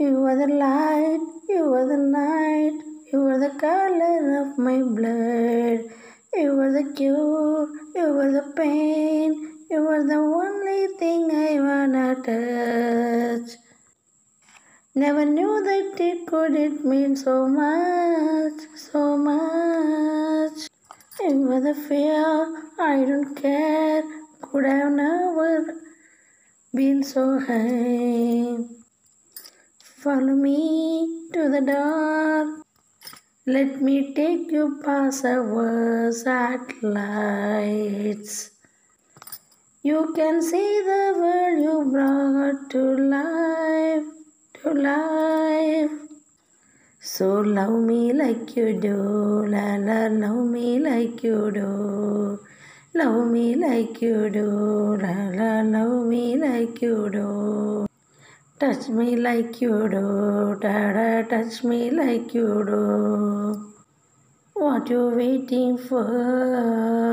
You are the light, you are the night, you are the color of my blood. You are the cure, you are the pain, you are the only thing I wanna touch. Never knew that it could it mean so much, so much. You are the fear, I don't care, could have never been so high. Follow me to the dark. Let me take you past our satellites. You can see the world you brought to life, to life. So love me like you do, la la, love me like you do. Love me like you do, la la, love me like you do. Touch me like you do, da da, touch me like you do. What you waiting for?